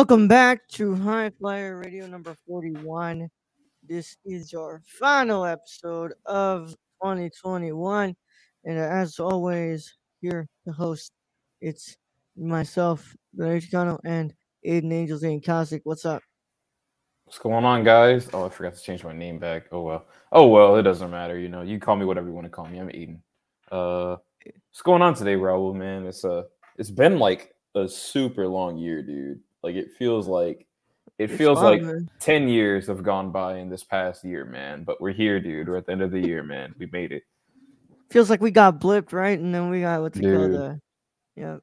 Welcome back to High Flyer Radio number 41. This is your final episode of 2021. And as always, here to host, it's myself, Larry Chicano, and Aiden Angels and Cosmic. What's up? What's going on, guys? Oh, I forgot to change my name back. Oh well. Oh well, it doesn't matter. You know, you call me whatever you want to call me. I'm Aiden. Uh, what's going on today, Raul? Man, it's uh, it's been like a super long year, dude. Like it feels like it It's feels fun, like man. 10 years have gone by in this past year, man. But we're here, dude. We're at the end of the year, man. We made it. Feels like we got blipped, right? And then we got what's it called? Dude. Uh, yeah.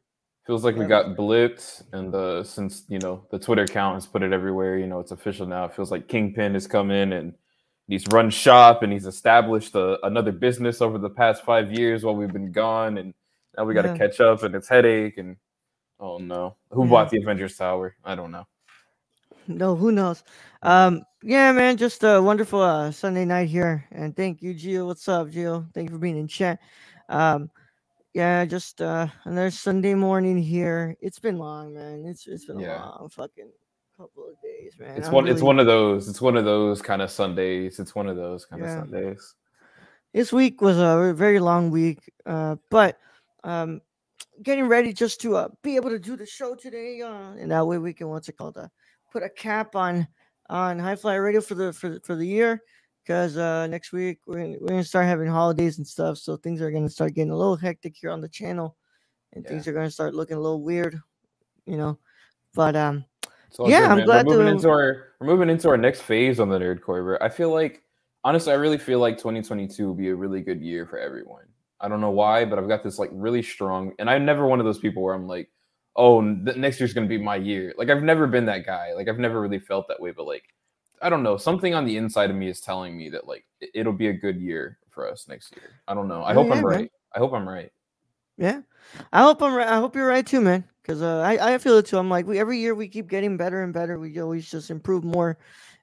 Feels like we Yeah. got blipped, and uh, since you know the Twitter account has put it everywhere, you know it's official now. It feels like Kingpin has come in and he's run shop and he's established a, another business over the past five years while we've been gone, and now we got to Yeah. catch up, and it's headache, and oh no, who Yeah. bought the Avengers Tower? I don't know. No, who knows? Um, yeah, man, just a wonderful uh, Sunday night here, and thank you, Gio. What's up, Gio? Thank you for being in chat. Um, yeah, just uh, another Sunday morning here. It's been long, man. It's it's been a long fucking couple of days, man. It's I'm one. It's one of those. It's one of those kind of Sundays. It's one of those kind Yeah. of Sundays. This week was a very long week, uh, but um, getting ready just to uh, be able to do the show today, uh, and that way we can what's it called? Uh, put a cap on on High Fly Radio for the for, the- for the year, because uh, next week we're gonna, we're gonna start having holidays and stuff, so things are gonna start getting a little hectic here on the channel, and Yeah. things are gonna start looking a little weird, you know. But um, Yeah, good, I'm glad we're moving to- into our we're moving into our next phase on the Nerd Corner. I feel like honestly, I really feel like 2022 will be a really good year for everyone. I don't know why, but I've got this like really strong, and I'm never one of those people where I'm like, oh, next year's gonna be my year. Like I've never been that guy. Like I've never really felt that way. But like, I don't know, something on the inside of me is telling me that like it- it'll be a good year for us next year. I don't know. I Oh, hope yeah, I'm man. right. I hope I'm right. Yeah, I hope I'm right. I hope you're right too, man. Because uh, I I feel it too. I'm like we every year we keep getting better and better. We always just improve more,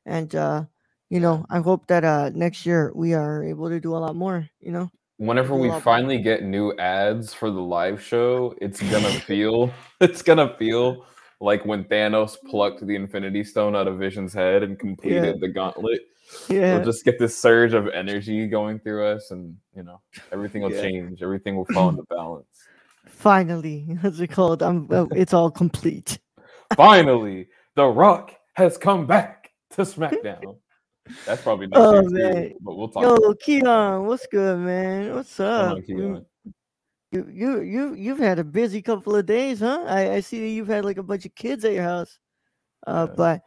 and uh, you know I hope that uh next year we are able to do a lot more. You know. Whenever we finally get new ads for the live show, it's gonna feel it's gonna feel like when Thanos plucked the Infinity Stone out of Vision's head and completed the gauntlet. Yeah. We'll just get this surge of energy going through us, and you know everything will Yeah. change. Everything will fall into balance. Finally, what's it called? I'm. Uh, it's all complete. Finally, The Rock has come back to SmackDown. That's probably next Oh, too, but we'll talk. Yo, Keon, what's good, man? What's up? on, You, you, you, you, you've had a busy couple of days, huh? I, I see that you've had like a bunch of kids at your house. Uh, Yeah. but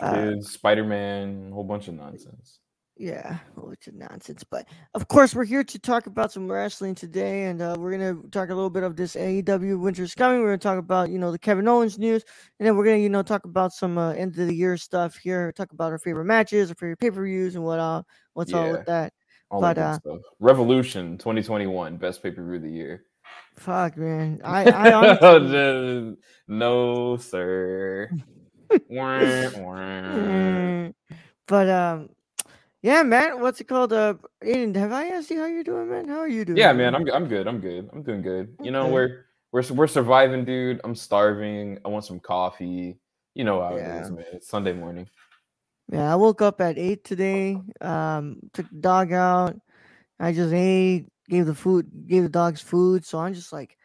uh, kids, Spider-Man, a whole bunch of nonsense. Yeah, which is nonsense. But of course, we're here to talk about some wrestling today, and uh, we're gonna talk a little bit of this AEW Winter's Coming. We're gonna talk about you know the Kevin Owens news, and then we're gonna you know talk about some uh, end of the year stuff here. Talk about our favorite matches, our favorite pay per views, and what uh, what's all with that. All But, that good stuff. Revolution 2021, best pay per view of the year. Fuck, man. I I honestly, Just- no, sir. Mm, but um, yeah, man. What's it called? Uh, Aiden, have I asked you how you're doing, man? How are you doing? yeah, man, I'm I'm good. I'm good. I'm doing good. You know, we're we're we're surviving, dude. I'm starving. I want some coffee. You know how it Yeah. is, man. It's Sunday morning. Yeah, I woke up at eight today. Um, took the dog out. I just ate, gave the food, gave the dogs food. So I'm just like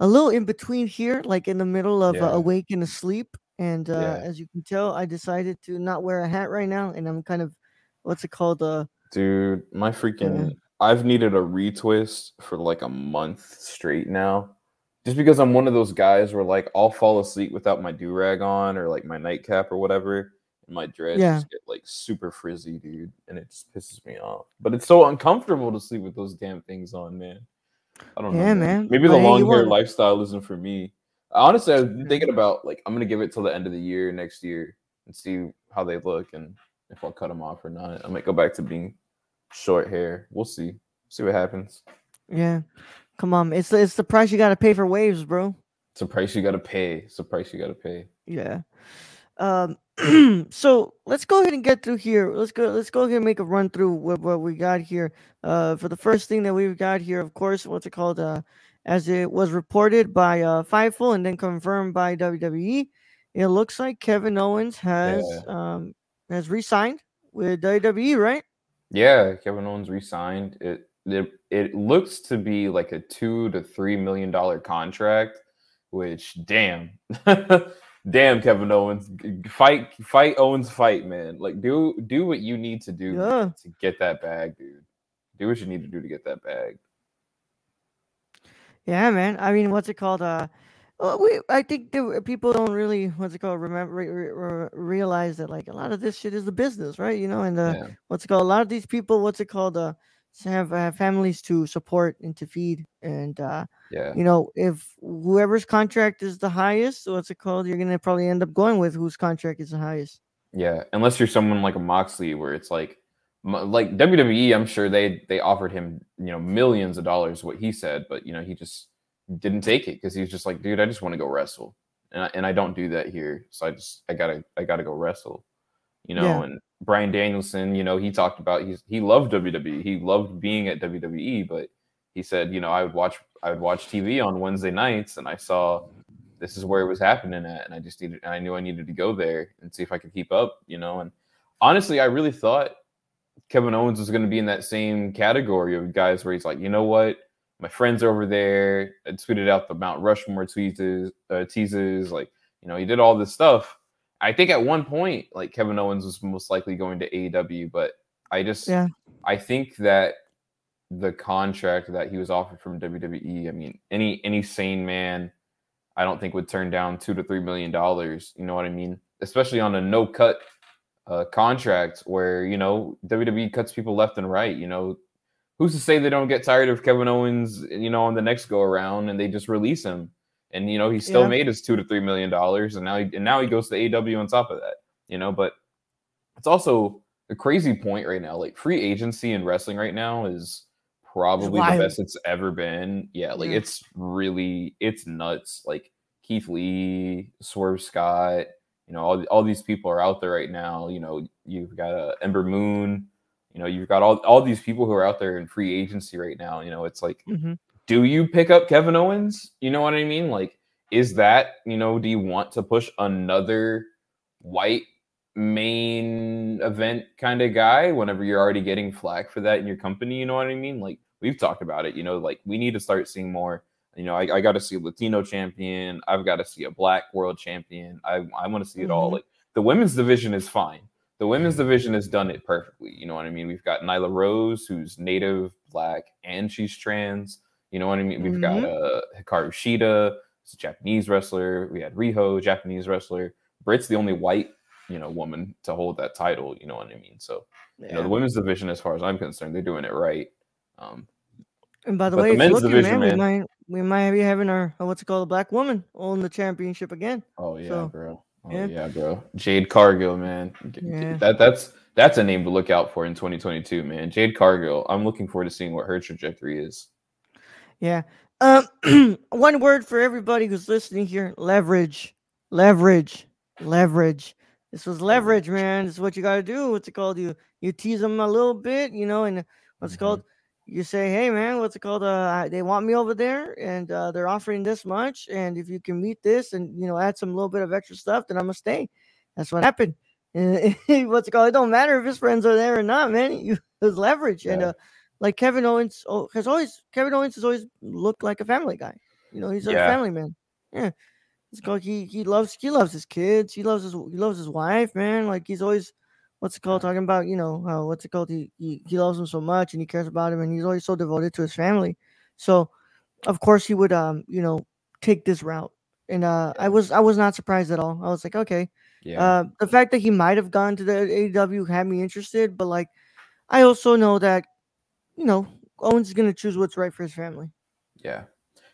a little in between here, like in the middle of Yeah. uh, awake and asleep. And uh, Yeah. as you can tell, I decided to not wear a hat right now, and I'm kind of, what's it called? Uh, Dude, my freaking I've needed a retwist for like a month straight now. Just because I'm one of those guys where like I'll fall asleep without my do rag on or like my nightcap or whatever. And my dreads Yeah. just get like super frizzy, dude. And it just pisses me off. But it's so uncomfortable to sleep with those damn things on, man. I don't know. Yeah, man. Maybe the long hair lifestyle isn't for me. Honestly, I've been thinking about like I'm gonna give it till the end of the year next year and see how they look and if I'll cut them off or not. I might go back to being short hair. We'll see. See what happens. yeah, come on, it's the- it's the price you got to pay for waves, bro. It's a price you gotta pay. It's a price you gotta pay. Yeah. Um. so let's go ahead and get through here. Let's go. Let's go ahead and make a run through what, what we got here. Uh, for the first thing that we've got here, of course, what's it called? Uh, as it was reported by uh Fightful and then confirmed by WWE, it looks like Kevin Owens has um has re-signed with WWE, right? Yeah, Kevin Owens re-signed. It it it looks to be like a two to three million dollar contract, which damn. damn Kevin Owens. Fight fight Owens fight, man. Like do do what you need to do Yeah. to get that bag, dude. Do what you need to do to get that bag. Yeah, man. I mean, what's it called? Uh, well, we I think that people don't really what's it called remember re- re- re- realize that like a lot of this shit is the business, right? You know, and uh, yeah. what's it called? A lot of these people, what's it called? Uh, have uh, families to support and to feed, and uh, Yeah. you know, if whoever's contract is the highest, what's it called? You're gonna probably end up going with whose contract is the highest. Yeah, unless you're someone like a Moxley, where it's like, like WWE, I'm sure they they offered him you know millions of dollars, what he said, but you know he just didn't take it because he was just like, dude, I just want to go wrestle, and I, and I don't do that here, so I just I gotta I gotta go wrestle, you know. Yeah. And Bryan Danielson, you know, he talked about he's he loved WWE, he loved being at WWE, but he said, you know, I would watch I would watch TV on Wednesday nights, and I saw this is where it was happening at and i just needed and i knew i needed to go there and see if i could keep up you know and honestly i really thought kevin owens was going to be in that same category of guys where he's like you know what my friends over there i tweeted out the mount rushmore teases uh, teases like you know he did all this stuff i think at one point like kevin owens was most likely going to aew but i just Yeah. i think that the contract that he was offered from wwe i mean any any sane man I don't think would turn down two to three million dollars. You know what I mean? Especially on a no cut uh, contract where you know WWE cuts people left and right. You know, who's to say they don't get tired of Kevin Owens? You know, on the next go around and they just release him, and you know he still Yeah. made his two to three million dollars, and now he, and now he goes to AW on top of that. You know, but it's also a crazy point right now. Like free agency in wrestling right now is probably the best it's ever been. Yeah, like Yeah. it's really it's nuts. Like Keith Lee, Swerve Scott, you know, all, all these people are out there right now. You know, you've got uh, Ember Moon, you know, you've got all, all these people who are out there in free agency right now. You know, it's like, Mm-hmm. do you pick up Kevin Owens? You know what I mean? Like, is that, you know, do you want to push another white main event kind of guy whenever you're already getting flack for that in your company? You know what I mean? Like, we've talked about it, you know, like we need to start seeing more. You know, I, I got to see a Latino champion. I've got to see a black world champion. I, I want to see it all. Mhm. Like, the women's division is fine. The women's division has done it perfectly. You know what I mean? We've got Nyla Rose, who's native black and she's trans. You know what I mean? We've got uh, Hikaru Shida, who's a Japanese wrestler. We had Riho, Japanese wrestler. Britt's the only white, you know, woman to hold that title. You know what I mean? So, you know, the women's division, as far as I'm concerned, they're doing it right. Um, And by the way, the men's looking, division, man, we might we might be having our uh, what's it called, a black woman own the championship again. oh yeah, So, bro. Oh yeah. bro. Jade Cargill, man. Yeah. That that's that's a name to look out for in 2022, man. Jade Cargill. I'm looking forward to seeing what her trajectory is. Yeah. Um, one word for everybody who's listening here: leverage, leverage, leverage. This was leverage, man. This is what you got to do. What's it called? You you tease them a little bit, you know, and what's it Mhm. called? You say, "Hey, man, what's it called? Uh, they want me over there, and uh, they're offering this much, and if you can meet this, and you know, add some little bit of extra stuff, then I'm gonna stay." That's what happened. And what's it called? It don't matter if his friends are there or not, man. You there's leverage, and uh, like Kevin Owens oh, has always Kevin Owens has always looked like a family guy. You know, he's a Yeah. family man. Yeah, it's called he he loves he loves his kids. He loves his he loves his wife, man. Like he's always what's it called talking about you know how what's it called he, he he loves him so much and he cares about him and he's always so devoted to his family. So of course he would um you know take this route. And uh, I was I was not surprised at all. I was like, okay, Yeah. uh, the fact that he might have gone to the AEW had me interested, but like, I also know that, you know, Owens is gonna choose what's right for his family. Yeah.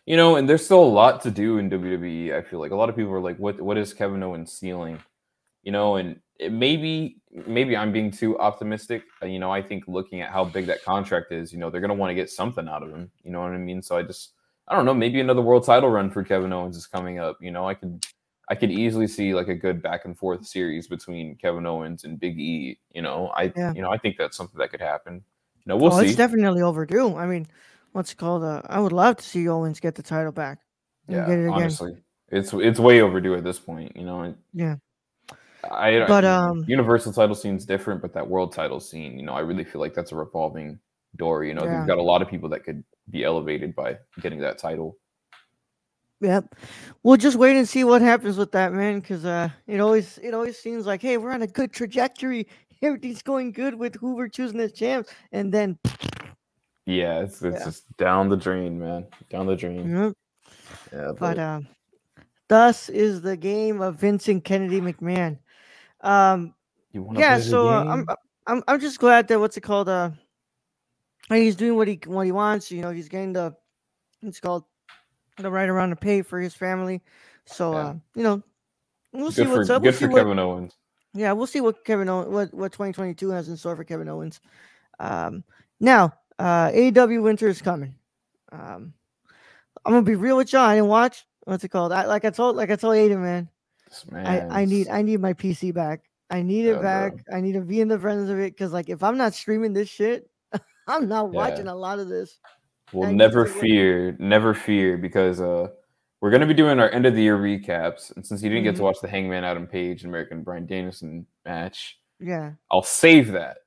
You know, and there's still a lot to do in WWE. I feel like a lot of people are like, "What? What is Kevin Owens' ceiling?" You know, and it maybe maybe I'm being too optimistic. Uh, You know, I think looking at how big that contract is, you know, they're gonna want to get something out of him. You know what I mean? So I just I don't know. Maybe another world title run for Kevin Owens is coming up. You know, I could I could easily see like a good back and forth series between Kevin Owens and Big E. You know, I Yeah. you know I think that's something that could happen. You know, we'll oh, see. it's definitely overdue. I mean, what's it called? Uh, I would love to see Owens get the title back. yeah, get it again. honestly, it's it's way overdue at this point. You know, Yeah. I But, um, universal title scene's different, but that world title scene, you know, I really feel like that's a revolving door. You know, Yeah. you've got a lot of people that could be elevated by getting that title. Yep. We'll just wait and see what happens with that, man. Because uh, it always it always seems like, hey, we're on a good trajectory. Everything's going good with Hoover choosing as champs, and then Yeah, it's it's Yeah. just down the drain, man, down the drain. yep. Yeah, But um, thus is the game of Vincent Kennedy McMahon. Um, yeah. So uh, I'm? I'm I'm just glad that what's it called? Uh, he's doing what he what he wants. You know, he's getting the it's called the right around to pay for his family. So Yeah. uh, you know, we'll see for what's up. good We'll for see what, Kevin Owens. yeah, we'll see what Kevin Owen, what what 2022 has in store for Kevin Owens. Um, now, uh, AW Winter is coming. Um, I'm gonna be real with y'all. I didn't watch. What's it called? I, like I told, like I told Aiden, man. I, I need, I need my PC back. I need it Yeah, back. bro. I need to be in the friends of it because, like, if I'm not streaming this shit, I'm not Yeah. watching a lot of this. Well, never fear, never fear, because uh, we're gonna be doing our end of the year recaps, and since you didn't get to Mhm. watch the Hangman Adam Page and American Bryan Danielson match, Yeah, I'll save that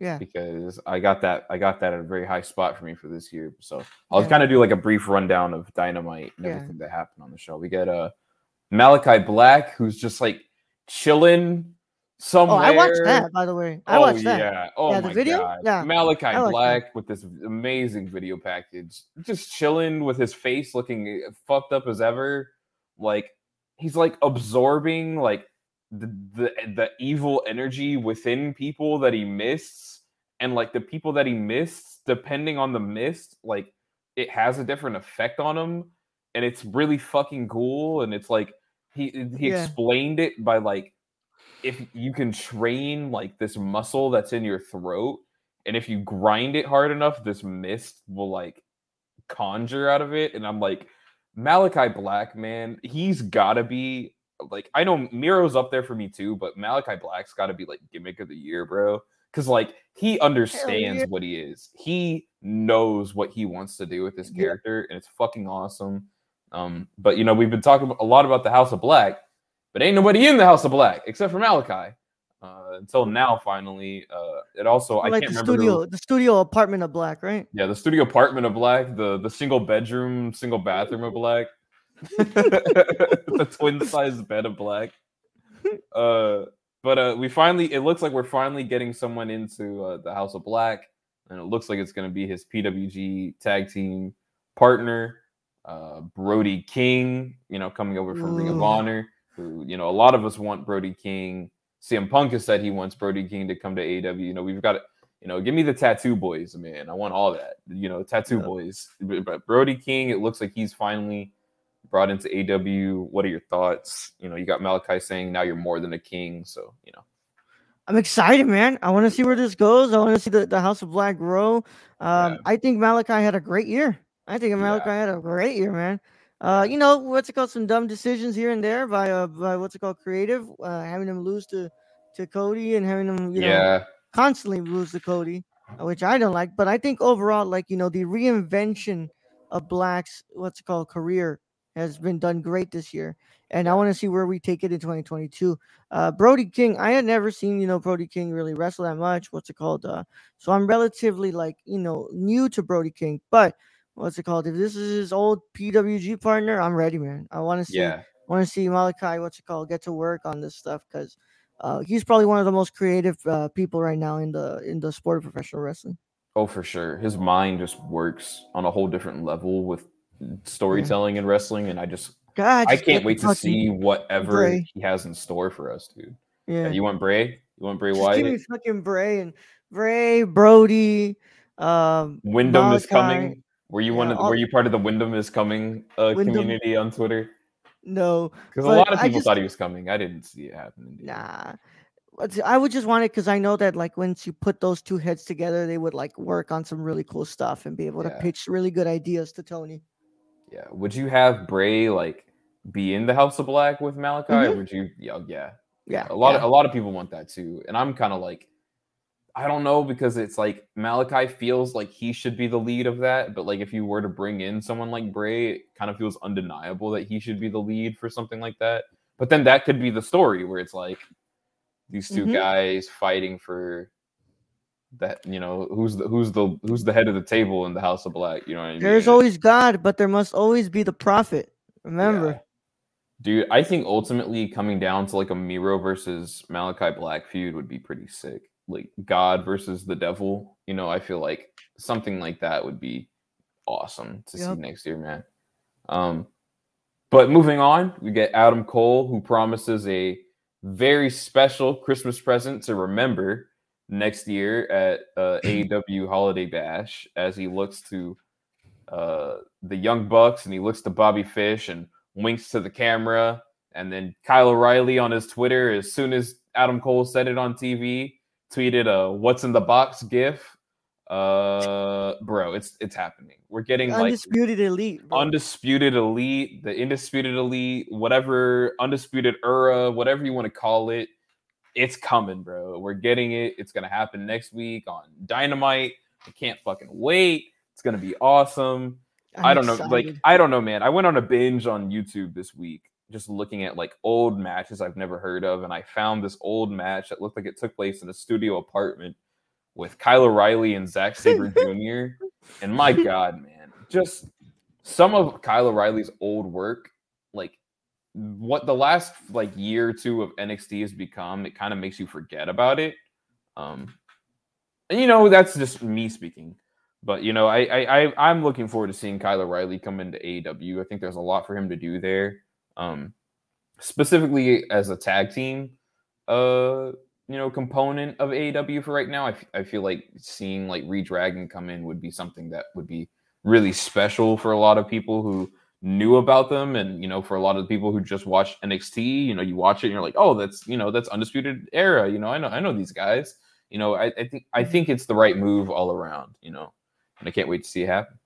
yeah, because I got that I got that at a very high spot for me for this year. So I'll Yeah. kind of do like a brief rundown of Dynamite and Yeah. everything that happened on the show. We get uh Malachi Black, who's just like chilling somewhere. Oh. I watched that. By the way, I oh watched that. yeah! Oh Yeah, the my video? god! Yeah, Malachi watched that. Black with this amazing video package, just chilling with his face looking fucked up as ever. Like he's like absorbing like the the the evil energy within people that he missed, and like the people that he missed, depending on the mist, like it has a different effect on him, and it's really fucking cool. And it's like he he Yeah. explained it by like if you can train like this muscle that's in your throat and if you grind it hard enough this mist will like conjure out of it and i'm like malachi black man he's gotta be like i know miro's up there for me too but malachi black's gotta be like gimmick of the year bro because like he understands yeah. what he is he knows what he wants to do with this Yeah. character and it's fucking awesome um but you know we've been talking a lot about the house of black but ain't nobody in the House of Black except for Malachi. Uh, until now, finally. Uh, it also I can't the remember. who- studio, the studio apartment of Black, right? yeah, the studio apartment of Black, the the single bedroom, single bathroom of Black, the twin size bed of Black. Uh, but uh, we finally, it looks like we're finally getting someone into uh, the House of Black, and it looks like it's going to be his PWG tag team partner, uh, Brody King. You know, coming over from Ring of Honor. Who you know, a lot of us want Brody King. CM Punk has said he wants Brody King to come to AEW. You know, we've got you know, give me the tattoo boys, man. I want all that. You know, tattoo Yeah. boys. But but Brody King, it looks like he's finally brought into AW. What are your thoughts? You know, you got Malachi saying now you're more than a king. So, you know, I'm excited, man. I want to see where this goes. I want to see the, the House of Black grow. Um, Yeah. I think Malachi had a great year. I think Malachi had a great year, man. Uh, you know what's it called? Some dumb decisions here and there by uh by what's it called? Creative, uh, having him lose to to Cody and having him you know yeah. constantly lose to Cody. which I don't like. But I think overall, like you know, the reinvention of Black's what's it called career has been done great this year, and I want to see where we take it in 2022. Uh, Brody King, I had never seen you know Brody King really wrestle that much. What's it called? Uh, so I'm relatively like you know new to Brody King, but what's it called? If this is his old PWG partner, I'm ready, man. I want to see. Yeah, want to see Malachi, what's it called, get to work on this stuff because uh, he's probably one of the most creative uh, people right now in the in the sport of professional wrestling. Oh, for sure. His mind just works on a whole different level with storytelling yeah. and wrestling, and I just God, I can't wait to see whatever Bray. he has in store for us, dude. Yeah, you want Bray? You want Bray Wyatt? Give me fucking Bray and Bray Brody. Um, Windham Malachi. is coming. Were you yeah, one? Of, all, were you part of the Windham is coming uh, Windham. community on Twitter? No, because a lot of people just, thought he was coming. I didn't see it happening. Nah, I would just want it because I know that like once you put those two heads together, they would like work on some really cool stuff and be able yeah. to pitch really good ideas to Tony. Yeah. Would you have Bray like be in the House of Black with Malachi? Mm-hmm. Or would you? Yeah, yeah. Yeah. A lot yeah. of a lot of people want that too, and I'm kind of like, I don't know because it's like Malachi feels like he should be the lead of that, but like if you were to bring in someone like Bray, it kind of feels undeniable that he should be the lead for something like that. But then that could be the story where it's like these 2 mm-hmm. guys fighting for that, you know, who's the who's the who's the head of the table in the House of Black, you know I mean? There's always God, but there must always be the prophet. Remember. Yeah. Dude, I think ultimately coming down to like a Miro versus Malachi Black feud would be pretty sick like God versus the devil. You know, I feel like something like that would be awesome to yep. see next year, man. Um, but moving on, we get Adam Cole, who promises a very special Christmas present to remember next year at uh, AEW Holiday Bash as he looks to uh, the Young Bucks and he looks to Bobby Fish and winks to the camera. And then Kyle O'Reilly on his Twitter, as soon as Adam Cole said it on TV, tweeted a "What's in the box?" GIF. Uh, bro, it's it's happening. We're getting undisputed like, elite, bro. undisputed elite, the undisputed elite, whatever undisputed era, whatever you want to call it. It's coming, bro. We're getting it. It's gonna happen next week on Dynamite. I can't fucking wait. It's gonna be awesome. I'm I do not know, like I don't know, man. I went on a binge on YouTube this week just looking at like old matches I've never heard of, and I found this old match that looked like it took place in a studio apartment with Kyle O'Reilly and Zack Sabre Jr. And my God, man, just some of Kyle O'Reilly's old work, like what the last like year or two of NXT has become, it kind of makes you forget about it. Um, and you know that's just me speaking. But you know, I I I'm looking forward to seeing Kyle O'Reilly come into AEW. I think there's a lot for him to do there um, specifically as a tag team, uh, you know, component of AEW for right now. I, f- I feel like seeing like reDragon come in would be something that would be really special for a lot of people who knew about them and you know for a lot of the people who just watch NXT you know you watch it and you're like oh that's you know that's undisputed era you know I know I know these guys you know I, I think I think it's the right move all around you know and I can't wait to see it happen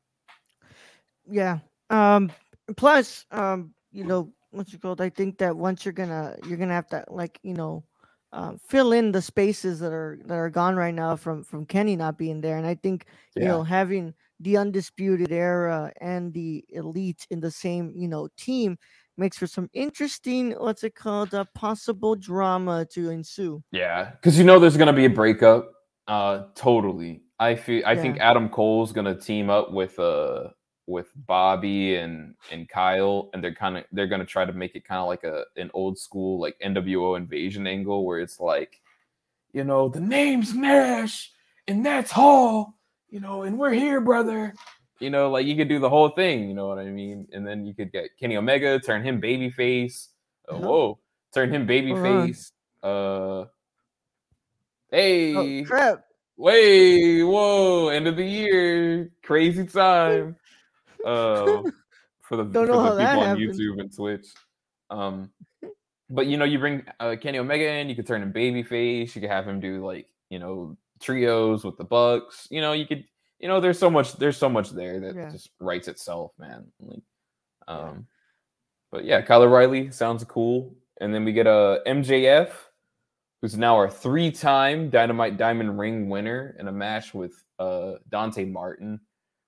yeah um plus um you know what's it called? I think that once you're gonna you're gonna have to like you know uh, fill in the spaces that are that are gone right now from from Kenny not being there, and I think yeah. you know having the undisputed era and the elite in the same you know team makes for some interesting what's it called uh, possible drama to ensue. Yeah, because you know there's gonna be a breakup. Uh, totally. I feel I yeah. think Adam Cole's gonna team up with uh with Bobby and and Kyle, and they're kind of they're gonna try to make it kind of like a an old school like NWO invasion angle where it's like, you know, the name's Nash and that's Hall, you know, and we're here, brother. You know, like you could do the whole thing, you know what I mean? And then you could get Kenny Omega, turn him babyface. Uh-huh. Whoa, turn him babyface. Uh, hey, oh, crap. Wait, whoa, end of the year, crazy time uh, for the, for the people on happened. YouTube and Twitch. Um, but you know, you bring uh, Kenny Omega in, you could turn him babyface. You could have him do like you know trios with the Bucks. You know, you could you know there's so much there's so much there that yeah. just writes itself, man. Like, um, but yeah, Kyle O'Reilly sounds cool, and then we get a uh, MJF who's now our three-time Dynamite Diamond Ring winner in a match with uh, Dante Martin,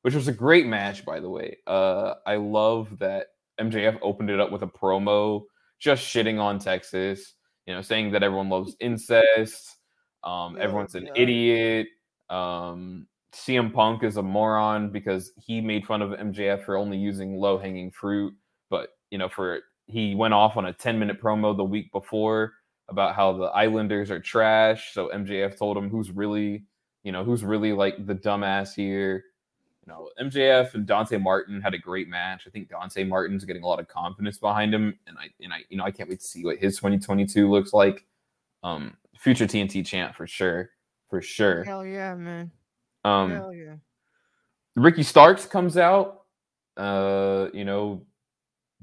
which was a great match, by the way. Uh, I love that MJF opened it up with a promo, just shitting on Texas, you know, saying that everyone loves incest, um, Oh, everyone's an God. idiot. Um, CM Punk is a moron because he made fun of MJF for only using low hanging fruit, but you know, for he went off on a 10 minute promo the week before about how the Islanders are trash. So MJF told him who's really, you know, who's really like the dumbass here. Know, MJF and Dante Martin had a great match. I think Dante Martin's getting a lot of confidence behind him, and I and I, you know, I can't wait to see what his 2022 looks like. Um, future TNT champ for sure, for sure. Hell yeah, man. Um, Hell yeah. Ricky Starks comes out, uh, you know,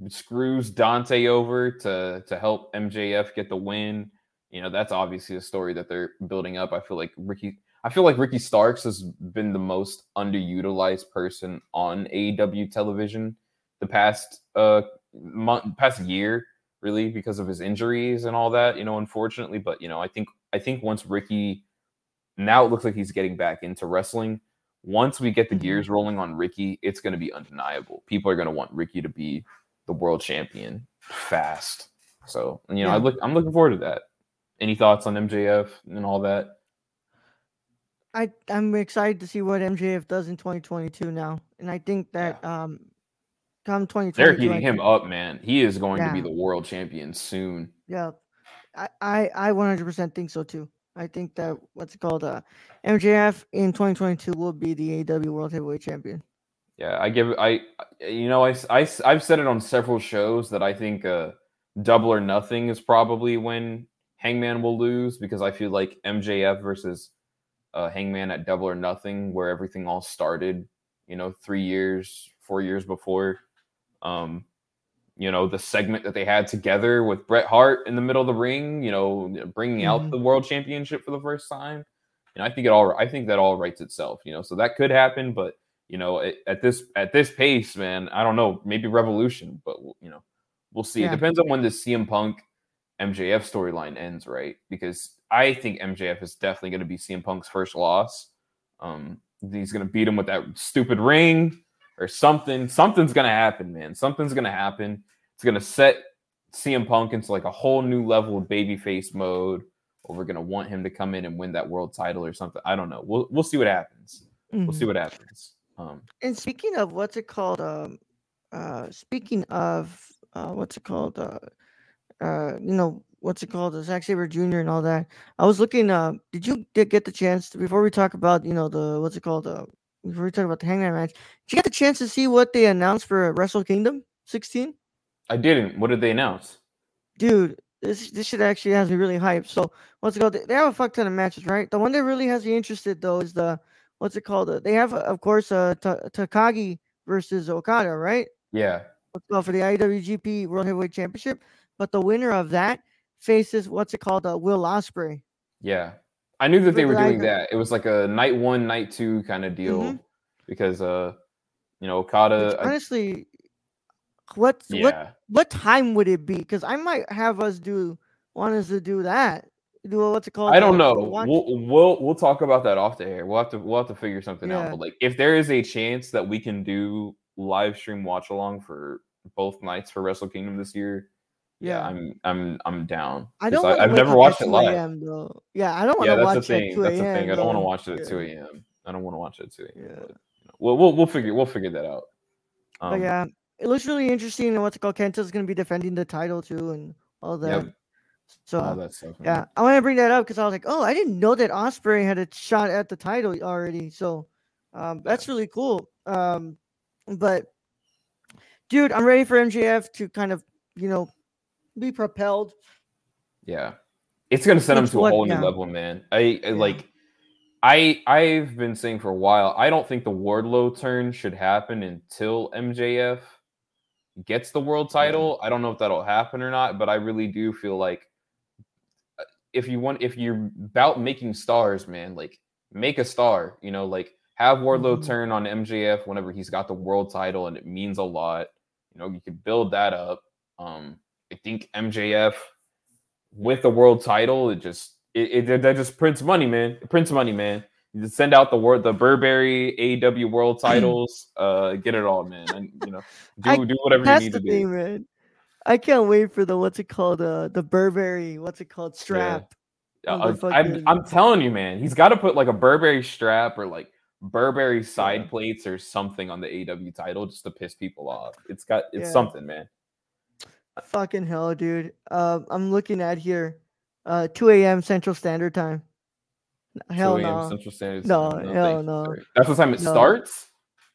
screws Dante over to to help MJF get the win. You know, that's obviously a story that they're building up. I feel like Ricky I feel like Ricky Starks has been the most underutilized person on AEW television the past uh month past year, really, because of his injuries and all that, you know, unfortunately. But you know, I think I think once Ricky now it looks like he's getting back into wrestling once we get the Mhm. gears rolling on Ricky, it's going to be undeniable. People are going to want Ricky to be the world champion fast. So, you know, I look I'm looking forward to that. Any thoughts on MJF and all that? I I'm excited to see what MJF does in 2022 now, and I think that um, come 2022, They're heating him up, man. He is going to be the world champion soon. Yeah, I I I 100% think so too. I think that what's it called uh, MJF in 2022 will be the AW World Heavyweight Champion. Yeah, I give I you know I I have said it on several shows that I think uh double or nothing is probably when Hangman will lose because I feel like MJF versus uh Hangman at double or nothing where everything all started, you know, 3 years, 4 years before um you know the segment that they had together with Bret Hart in the middle of the ring, you know, bringing out Mhm. the world championship for the first time. And I think it all I think that all writes itself, you know. So that could happen, but you know, at, at this at this pace, man, I don't know, maybe revolution, but you know, we'll see. Yeah. It depends on when the CM Punk MJF storyline ends, right? Because I think MJF is definitely going to be CM Punk's first loss. Um, he's going to beat him with that stupid ring or something. Something's going to happen, man. Something's going to happen. It's going to set CM Punk into like a whole new level of babyface mode, or we're going to want him to come in and win that world title or something. I don't know. We'll we'll see what happens. We'll Mhm. see what happens. Um, And speaking of what's it called? Um, uh, speaking of uh, what's it called? Uh, uh, you know what's it called? The Zack Sabre Jr. and all that. I was looking. Uh, did you get, get the chance to, before we talk about you know the what's it called? Uh, before we talk about the Hangman match, did you get the chance to see what they announced for Wrestle Kingdom 16? I didn't. What did they announce? Dude, this this shit actually has me really hyped. So what's it called? They have a fuck ton of matches, right? The one that really has me interested though is the what's it called? They have, uh, of course, uh, Ta- Takagi versus Okada, right? Yeah. what's called for the IWGP World Heavyweight Championship. But the winner of that faces what's it called? Uh, Will Ospreay. Yeah. I knew that they were doing that. It was like a night one, night two kind of deal Mhm. because uh you know, Okada Which honestly, what yeah. what time would it be? Because I might have us do want us to do that. Do a, what's it called? I don't know. watch- We'll we'll we'll talk about that off the air. We'll have to we'll have to figure something out. But like if there is a chance that we can do live stream watch along for both nights for Wrestle Kingdom this year, yeah. I'm I'm I'm down. I don't. wanna I've never watched it live. a.m. though. Yeah, I don't want to watch thing. at 2 That's the thing. I don't want to watch it at 2 a.m. I don't want to watch it at 2 a.m. Yeah. But, you know, we'll, we'll we'll figure we'll figure that out. But Um, yeah, it looks really interesting. And what's it called? Kenta's going to be defending the title too, and all that. Yep. So all that stuff. man. yeah, I want to bring that up because I was like, oh, I didn't know that Ospreay had a shot at the title already. So um, that's really cool. Um, but dude, I'm ready for MJF to kind of you know be propelled. Yeah. It's gonna send him Which to a whole yeah. new level, man. I, I Yeah. like I I've been saying for a while, I don't think the Wardlow turn should happen until MJF gets the world title. I don't know if that'll happen or not, but I really do feel like uh, if you want if you're about making stars, man, like make a star, you know, like have Wardlow Mhm. turn on MJF whenever he's got the world title and it means a lot. You know, you could build that up. Um, I think MJF with the world title, it just It, it that just prints money, man. It prints money, man. You just send out the word the Burberry AW World titles. uh, get it all, man. And you know, do I- do whatever you need to thing, do. man. I can't wait for the what's it called? Uh, the Burberry. What's it called? Strap. on the Uh, I'm, I'm telling you, man. He's got to put like a Burberry strap or like Burberry side Yeah. plates or something on the AW title just to piss people off. It's got it's Yeah. something, man. Fucking hell, dude. Uh, I'm looking at here. Uh, 2 a.m. Central Standard Time. Hell 2 a.m. no. Central Standard No, Time. hell no. That's the time it No. starts.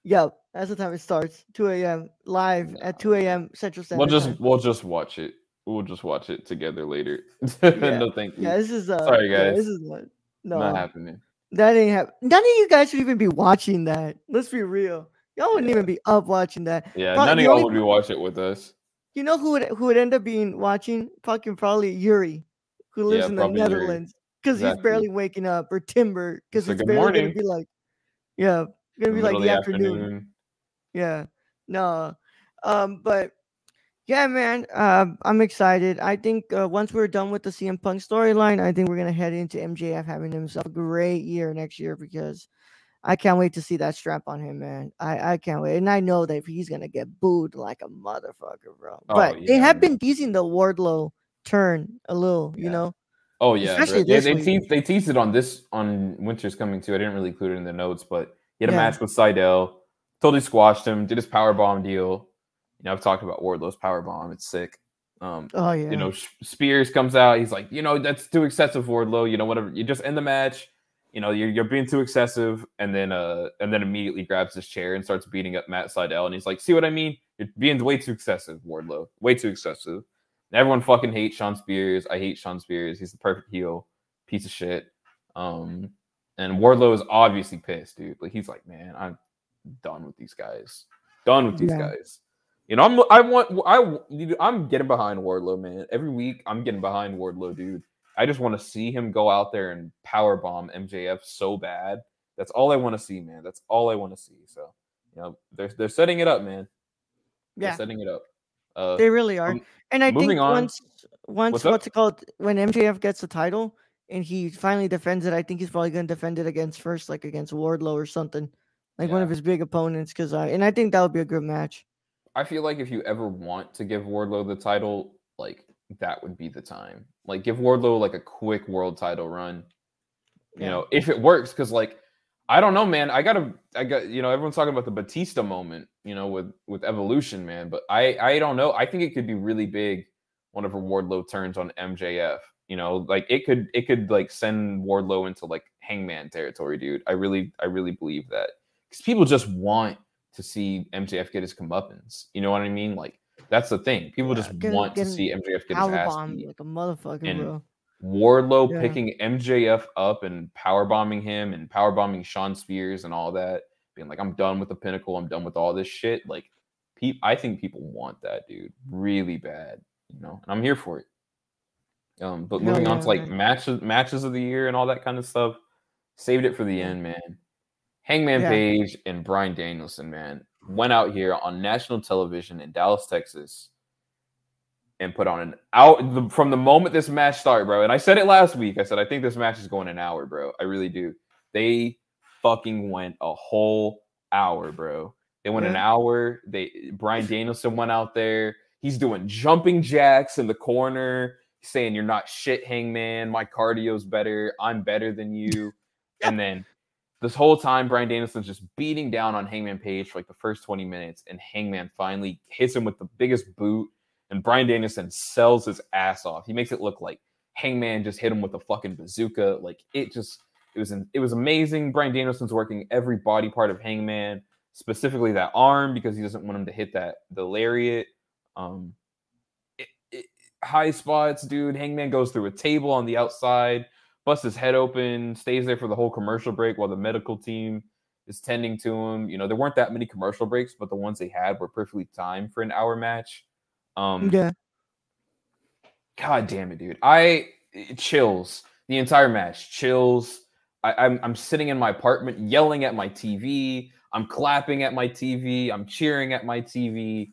Yep, that's the time it starts. 2 a.m. live at 2 a.m. Central Standard We'll just Time. we'll just watch it. We'll just watch it together later. Yeah. no, thank you. Yeah, this is uh. Sorry, yeah, guys. this is not. No, Not happening. that ain't happen. None of you guys should even be watching that. Let's be real. Y'all wouldn't Yeah. even be up watching that. Yeah, But none of y'all only- would be watching it with us. You know who would who would end up being watching? Fucking probably Yuri, who lives Yeah, in the. Netherlands, because he's barely waking up, or Timber, because So it's barely morning. gonna be like, yeah, gonna be like the of afternoon. Yeah, no, um, but yeah, man, um, I'm excited. I think uh, once we're done with the CM Punk storyline, I think we're gonna head into MJF having himself a great year next year because I can't wait to see that strap on him, man. I I can't wait, and I know that he's gonna get booed like a motherfucker, bro. Oh, but they have man. been teasing the Wardlow turn a little, you know. Oh yeah. Especially they, this they week. teased they teased it on this on Winter's Coming too. I didn't really include it in the notes, but he had a Yeah. match with Sydal, totally squashed him, did his power bomb deal. You know, I've talked about Wardlow's power bomb. It's sick. Um, Oh yeah, you know, Spears comes out. He's like, you know, that's too excessive, Wardlow. You know, whatever. You just end the match. You know, you're, you're being too excessive, and then uh, and then immediately grabs his chair and starts beating up Matt Sydal. And he's like, see what I mean? You're being way too excessive, Wardlow. Way too excessive. And everyone fucking hates Shawn Spears. I hate Shawn Spears. He's the perfect heel. Piece of shit. Um, and Wardlow is obviously pissed, dude. Like he's like, man, I'm done with these guys. Done with these Yeah. guys. You know, I'm I want I I'm getting behind Wardlow, man. Every week I'm getting behind Wardlow, dude. I just want to see him go out there and power bomb MJF so bad. That's all I want to see, man. That's all I want to see. So, you know, they're they're setting it up, man. They're yeah, setting it up. Uh, they really are. um, And I think on. once once What's what's it called when MJF gets the title and he finally defends it, I think he's probably gonna defend it against first, like against Wardlow or something, like one of his big opponents. Because I and I think that would be a good match. I feel like if you ever want to give Wardlow the title, like that would be the time. Like give Wardlow like a quick world title run. You Yeah. know, if it works, because like I don't know, man. I gotta, I got, you know, everyone's talking about the Batista moment, you know, with with Evolution, man. But I, I don't know. I think it could be really big whenever Wardlow turns on MJF. You know, like it could, it could like send Wardlow into like Hangman territory, dude. I really, I really believe that because people just want to see MJF get his comeuppance. You know what I mean? Like that's the thing. People Yeah, just get- want to see MJF get his ass beat. like a motherfucker, And bro. Wardlow Yeah. picking MJF up and power bombing him and power bombing Shawn Spears and all that, being like, I'm done with the pinnacle, I'm done with all this shit. Like, pe- I think people want that, dude, really bad, you know, and I'm here for it. Um, but moving on to like man. matches, matches of the year and all that kind of stuff, saved it for the end, man. Hangman Yeah. Page and Bryan Danielson, man, went out here on national television in Dallas, Texas, and put on an out the, from the moment this match started, bro. And I said it last week. I said I think this match is going an hour, bro. I really do. They fucking went a whole hour, bro. They went an hour. They Bryan Danielson went out there. He's doing jumping jacks in the corner, saying you're not shit, Hangman. My cardio's better. I'm better than you. and then this whole time, Bryan Danielson's just beating down on Hangman Page for like the first 20 minutes, and Hangman finally hits him with the biggest boot, and Bryan Danielson sells his ass off. He makes it look like Hangman just hit him with a fucking bazooka. Like it just, it was, an, it was amazing. Bryan Danielson's working every body part of Hangman, specifically that arm because he doesn't want him to hit that the lariat. Um, it, it, high spots, dude. Hangman goes through a table on the outside busts his head open, stays there for the whole commercial break while the medical team is tending to him. You know, there weren't that many commercial breaks, but the ones they had were perfectly timed for an hour match. Um, Yeah, God damn it, dude. I it chills the entire match. Chills. I, I'm I'm sitting in my apartment yelling at my TV. I'm clapping at my TV. I'm cheering at my TV.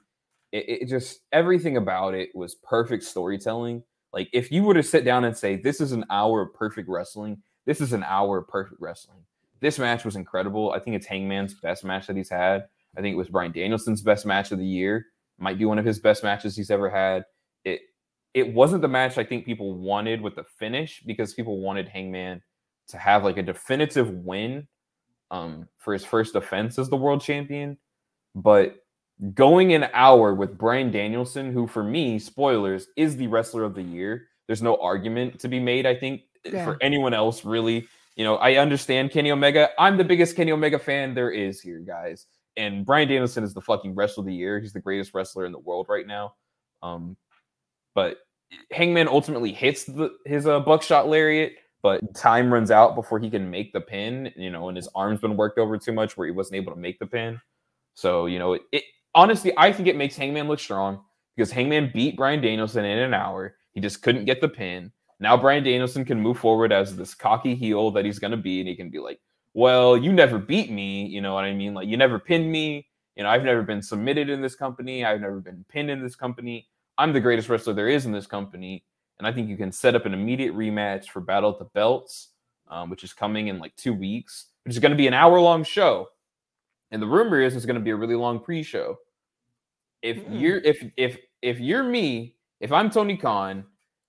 It, it just everything about it was perfect storytelling. Like if you were to sit down and say this is an hour of perfect wrestling, this is an hour of perfect wrestling. This match was incredible. I think it's Hangman's best match that he's had. I think it was Bryan Danielson's best match of the year. Might be one of his best matches he's ever had. It it wasn't the match I think people wanted with the finish because people wanted Hangman to have like a definitive win um, for his first defense as the world champion. But going an hour with Bryan Danielson, who for me, spoilers, is the wrestler of the year. There's no argument to be made, I think, yeah. for anyone else, really. You know, I understand Kenny Omega. I'm the biggest Kenny Omega fan there is here, guys. And Bryan Danielson is the fucking wrestler of the year. He's the greatest wrestler in the world right now. Um, but Hangman ultimately hits the, his uh, buckshot lariat, but time runs out before he can make the pin, you know, and his arm's been worked over too much where he wasn't able to make the pin. So, you know, it, it honestly, I think it makes Hangman look strong because Hangman beat Bryan Danielson in an hour. He just couldn't get the pin. Now Bryan Danielson can move forward as this cocky heel that he's going to be, and he can be like, "Well, you never beat me. You know what I mean? Like you never pinned me. You know, I've never been submitted in this company. I've never been pinned in this company. I'm the greatest wrestler there is in this company." And I think you can set up an immediate rematch for Battle of the Belts, um, which is coming in like two weeks, which is going to be an hour long show. And the rumor is it's going to be a really long pre-show. If mm. you're if if if you're me, if I'm Tony Khan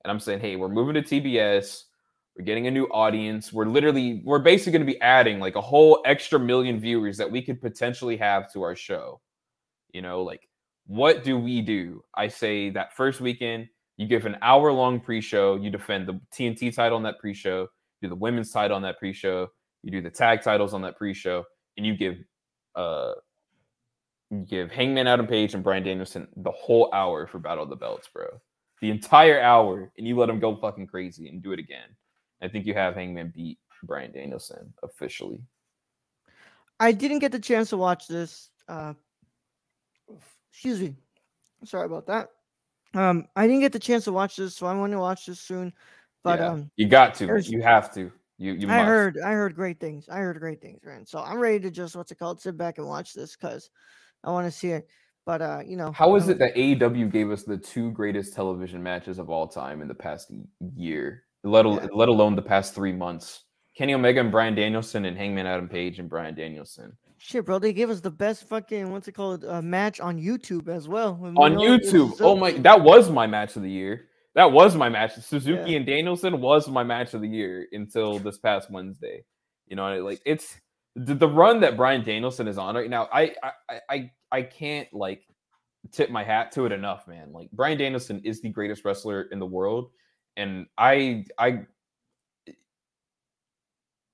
and I'm saying, hey, we're moving to TBS, we're getting a new audience, we're literally we're basically going to be adding like a whole extra million viewers that we could potentially have to our show. You know, like what do we do? I say that first weekend, you give an hour long pre show, you defend the TNT title on that pre show, you do the women's title on that pre show, you do the tag titles on that pre show, and you give uh give Hangman Adam Page and Bryan Danielson the whole hour for Battle of the Belts, bro. The entire hour, and you let them go fucking crazy and do it again. I think you have Hangman beat Bryan Danielson officially. I didn't get the chance to watch this. Uh, excuse me. Sorry about that. Um, I didn't get the chance to watch this, so I'm going to watch this soon. But yeah, um, you got to. You have to. You, you I heard I heard great things. I heard great things, man. So I'm ready to just what's it called? Sit back and watch this because I want to see it. But uh, you know, how is it that AEW gave us the two greatest television matches of all time in the past year, let, yeah. let alone the past three months? Kenny Omega and Bryan Danielson and Hangman Adam Page and Bryan Danielson. Shit, bro, they gave us the best fucking what's it called uh, match on YouTube as well. On YouTube, so- oh my, that was my match of the year. That was my match. Suzuki yeah. and Danielson was my match of the year until this past Wednesday. You know, like it's the, the run that Bryan Danielson is on right now. I I I I can't like tip my hat to it enough, man. Like Bryan Danielson is the greatest wrestler in the world, and I I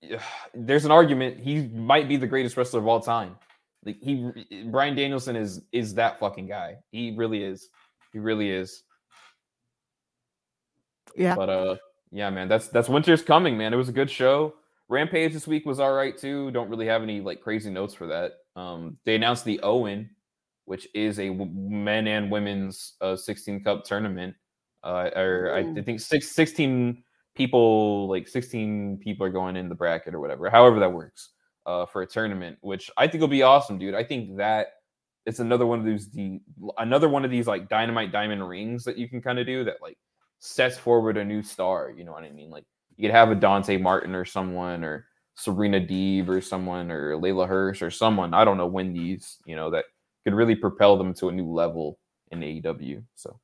there's an argument he might be the greatest wrestler of all time. Like he Bryan Danielson is is that fucking guy. He really is. He really is. Yeah. But uh yeah, man, that's that's winter's coming, man. It was a good show. Rampage this week was all right too. Don't really have any like crazy notes for that. Um they announced the Owen, which is a men and women's uh 16 cup tournament. Uh or Ooh. I think six, 16 people like 16 people are going in the bracket or whatever. However that works. Uh for a tournament, which I think will be awesome, dude. I think that it's another one of those the another one of these like dynamite diamond rings that you can kind of do that like sets forward a new star. You know what I mean? Like you could have a Dante Martin or someone, or Serena Deeb or someone, or Leyla Hirsch or someone. I don't know when these, you know, that could really propel them to a new level in AEW. So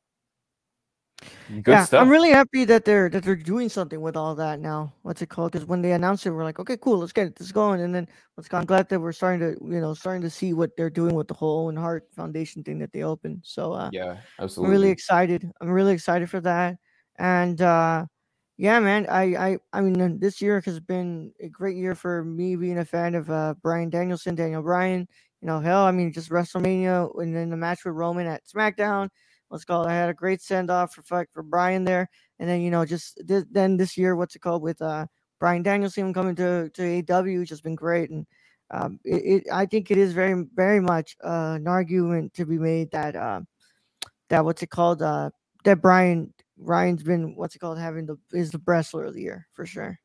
Good yeah, stuff. I'm really happy that they're that they're doing something with all that now. What's it called? Because when they announced it, we're like, okay, cool, let's get this going. And then let's go. I'm glad that we're starting to, you know, starting to see what they're doing with the whole Owen Hart Foundation thing that they opened. So uh, yeah, absolutely. I'm really excited. I'm really excited for that. And uh, yeah, man, I I I mean, this year has been a great year for me being a fan of uh, Bryan Danielson, Daniel Bryan. You know, hell, I mean, just WrestleMania and then the match with Roman at SmackDown Let's call it. I had a great send off for for Bryan there, and then you know just th- then this year, what's it called with uh Bryan Danielson coming to to AW, just been great, and um, it, it I think it is very very much uh, an argument to be made that uh, that what's it called uh that Brian Ryan's been what's it called having the is the wrestler of the year for sure.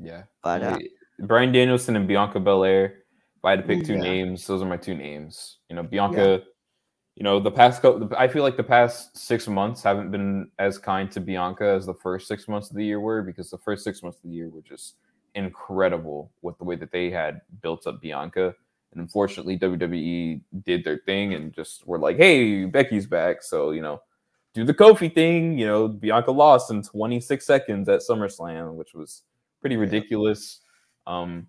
Yeah, but uh, Bryan Danielson and Bianca Belair. If I had to pick two yeah. names, those are my two names. You know, Bianca. Yeah you know, the past co- I feel like the past six months haven't been as kind to Bianca as the first six months of the year were because the first six months of the year were just incredible with the way that they had built up Bianca. And unfortunately, WWE did their thing and just were like, hey, Becky's back. So, you know, do the Kofi thing. You know, Bianca lost in 26 seconds at SummerSlam, which was pretty ridiculous. Um,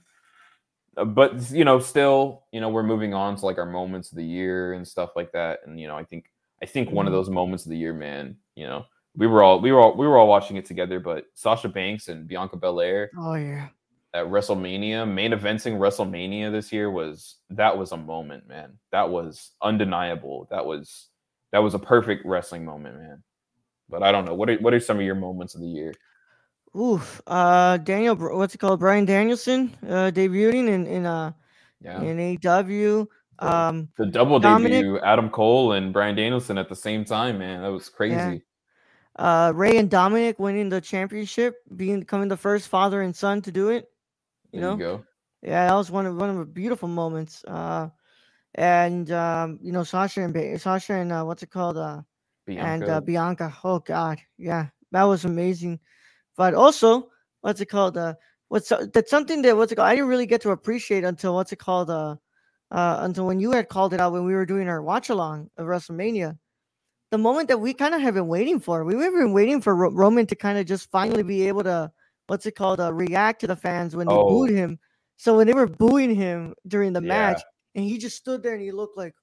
but you know, still, you know, we're moving on to like our moments of the year and stuff like that. And you know, I think I think one of Mhm. those moments of the year, man, you know, we were all we were all we were all watching it together, but Sasha Banks and Bianca Belair Oh yeah. at WrestleMania, main eventing WrestleMania this year was that was a moment, man. That was undeniable. That was that was a perfect wrestling moment, man. But I don't know. What are what are some of your moments of the year? Oof. Uh, Daniel, what's it called? Bryan Danielson, uh, debuting in in uh Yeah. in AW. The- Um, The double Dominic- debut, Adam Cole and Bryan Danielson at the same time, man. That was crazy. uh, Ray and Dominic winning the championship, being becoming the first father and son to do it. There You you, know? go. Yeah, that was one of one of the beautiful moments. Uh, and um, you know, Sasha and Sasha and uh, what's it called? Uh, Bianca. and uh, Bianca. Oh God, yeah, that was amazing. But also, what's it called? Uh, what's that's something that what's it called? I didn't really get to appreciate until what's it called? Uh, uh, until when you had called it out when we were doing our watch along of WrestleMania. The moment that we kind of have been waiting for. We have been waiting for Ro- Roman to kind of just finally be able to what's it called? Uh, react to the fans when they Oh. booed him. So when they were booing him during the Yeah. match, and he just stood there and he looked like,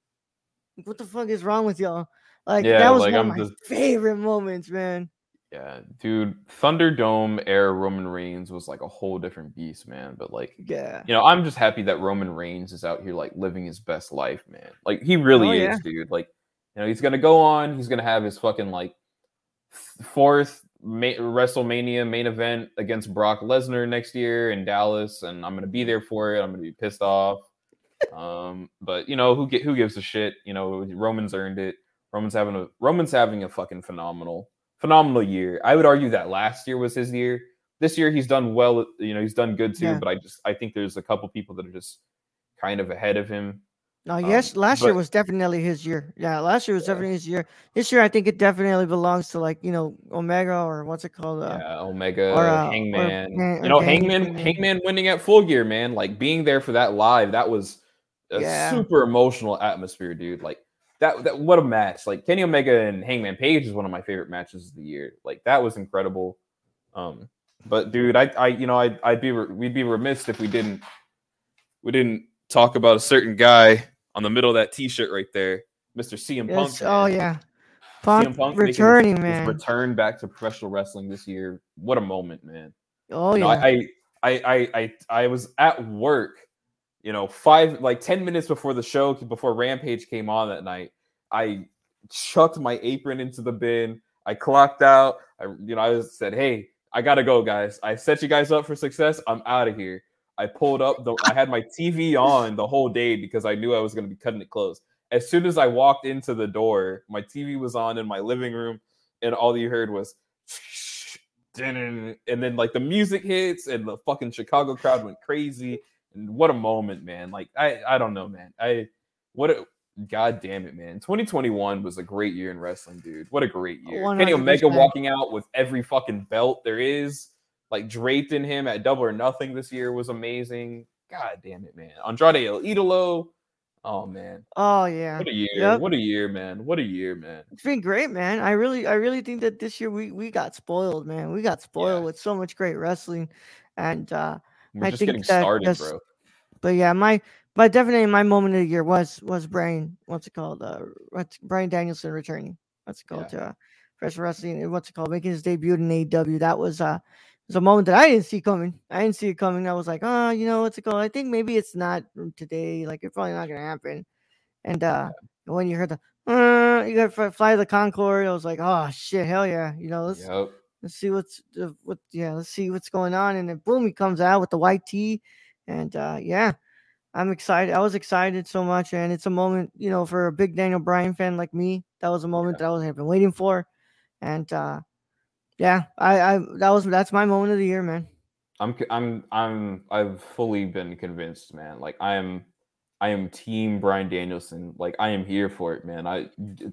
"What the fuck is wrong with y'all?" Like Yeah, that was like, one I'm of my just- favorite moments, man. Yeah, dude. Thunderdome era Roman Reigns was like a whole different beast, man. But like, Yeah. you know, I'm just happy that Roman Reigns is out here like living his best life, man. Like he really Oh, is, yeah. dude. Like, you know, he's gonna go on. He's gonna have his fucking like fourth ma- WrestleMania main event against Brock Lesnar next year in Dallas, and I'm gonna be there for it. I'm gonna be pissed off. Um, but you know, who get who gives a shit? You know, Roman's earned it. Roman's having a Roman's having a fucking phenomenal, phenomenal year. I would argue that last year was his year. This year he's done well. You know, he's done good too. Yeah. But I just I think there's a couple people that are just kind of ahead of him. No, yes, last year Um, was definitely his year. Yeah, last year was Yeah. definitely his year. This year, I think it definitely belongs to like you know Omega or what's it called? Uh, yeah, Omega, or, uh, Hangman. Dan- or you know, Hangman, Bryan. Hangman winning at Full Gear, man. Like being there for that live, that was a Yeah. super emotional atmosphere, dude. Like that, that what a match. Like Kenny Omega and Hangman Page is one of my favorite matches of the year. Like that was incredible. Um, but dude, I, I, you know, I, I'd be, re- we'd be remiss if we didn't, we didn't talk about a certain guy on the middle of that T-shirt right there, Mr. CM Punk. oh yeah, CM Punk, Punk his- returning his man. return back to professional wrestling this year. What a moment, man. oh You know, yeah, I, I, I, I, I was at work, you know, five, like 10 minutes before the show, before Rampage came on that night. I chucked my apron into the bin. I clocked out. I, you know, I just said, hey, I gotta go, guys. I set you guys up for success. I'm out of here. I pulled up the I had my TV on the whole day because I knew I was gonna be cutting it close. As soon as I walked into the door, my TV was on in my living room, and all you heard was and then like the music hits and the fucking Chicago crowd went crazy. And what a moment, man. Like I I don't know, man. I what a god damn it, man. 2021 was a great year in wrestling, dude. What a great year. Kenny Omega walking out with every fucking belt there is, like draped in him at double or nothing this year was amazing. God damn it, man. Andrade El Idolo. Oh man. oh yeah. What a year. Yep. What a year, man. What a year, man. It's been great, man. I really, I really think that this year we we got spoiled, man. We got spoiled Yeah. with so much great wrestling, and uh We're I just think getting that started, just- bro. but yeah, my but definitely my moment of the year was was Bryan. What's it called? Uh, what's Bryan Danielson returning? What's it called? Uh, fresh wrestling. What's it called? Making his debut in AEW. That was uh was a moment that I didn't see coming. I didn't see it coming. I was like, oh, you know what's it called? I think maybe it's not today. Like it's probably not gonna happen. And uh when you heard the uh, you got to fly the Concorde, I was like, oh shit, hell yeah. You know, let's Yep. Let's see what's uh, what yeah let's see what's going on and then boom he comes out with the white tee and uh yeah i'm excited i was excited so much and it's a moment you know for a big daniel bryan fan like me that was a moment that i was have been waiting for and uh yeah i i that was that's my moment of the year man I'm I'm I'm I've fully been convinced, man. Like I'm I am team Bryan Danielson. Like I am here for it, man. I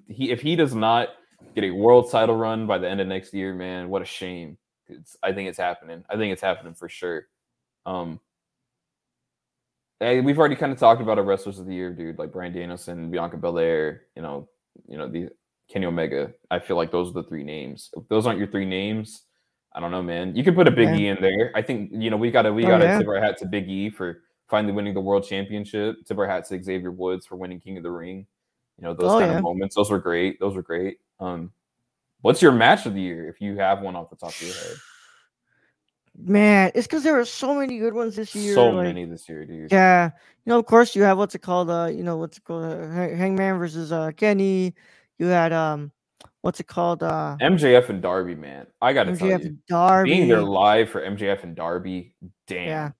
he if he does not get a world title run by the end of next year, man, what a shame. It's, I think it's happening. I think it's happening for sure. Um, we've already kind of talked about our wrestlers of the year, dude, like Bryan Danielson, Bianca Belair, you know, you know, the Kenny Omega. I feel like those are the three names. If those aren't your three names, I don't know, man. You could put a Big yeah. E in there. I think you know we got to we oh, got to yeah. tip our hat to Big E for finally winning the world championship. Tip our hat to Xavier Woods for winning King of the Ring. You know those oh, kind yeah. of moments. Those were great. Those were great. Um, what's your match of the year if you have one off the top of your head? Man, it's because there were so many good ones this year. So like, many this year, dude. Yeah, you know, of course, you have what's it called? Uh, you know, what's it called? Uh, Hangman versus uh Kenny. You had um, what's it called? Uh, MJF and Darby, man. I gotta MJF tell you, Darby. being there live for MJF and Darby, damn. Yeah.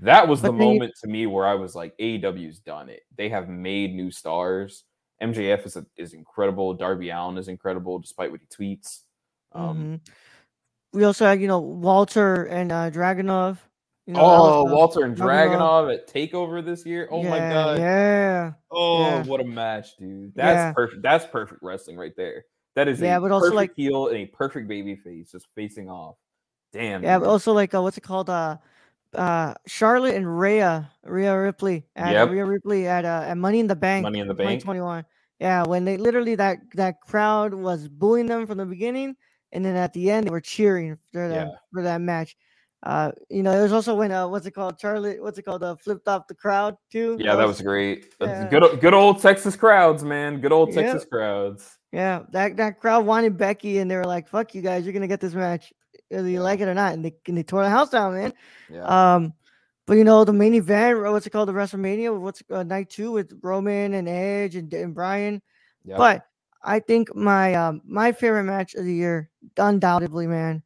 That was but the moment you, to me where I was like, AEW's done it. They have made new stars. MJF is a, is incredible. Darby Allin is incredible, despite what he tweets. Um, mm-hmm we also had, you know, Walter and uh, Dragunov. You know, oh, was, uh, Walter and Dragunov at Takeover this year. Oh yeah, my god. Yeah. Oh, yeah. what a match, dude. That's yeah. perfect. That's perfect wrestling right there. That is yeah, but also like heel and a perfect baby face just facing off. Damn. Yeah, but also like uh, what's it called? Uh, uh, Charlotte and Rhea, Rhea Ripley, at, yep. Rhea Ripley at uh, at Money in the Bank, Money in the Bank, twenty one. Yeah, when they literally that that crowd was booing them from the beginning, and then at the end they were cheering for that yeah. for that match. Uh, you know, it was also when uh, what's it called? Charlotte, what's it called? Uh, flipped off the crowd too. Yeah, that was great. Yeah. Good, good old Texas crowds, man. Good old Texas yep. crowds. Yeah, that that crowd wanted Becky, and they were like, "Fuck you guys, you're gonna get this match, whether you yeah. like it or not." And they and they tore the house down, man. Yeah. Um, but you know, the main event, what's it called? The WrestleMania, what's uh, night two with Roman and Edge and, and Bryan. Yep. But I think my um my favorite match of the year, undoubtedly, man.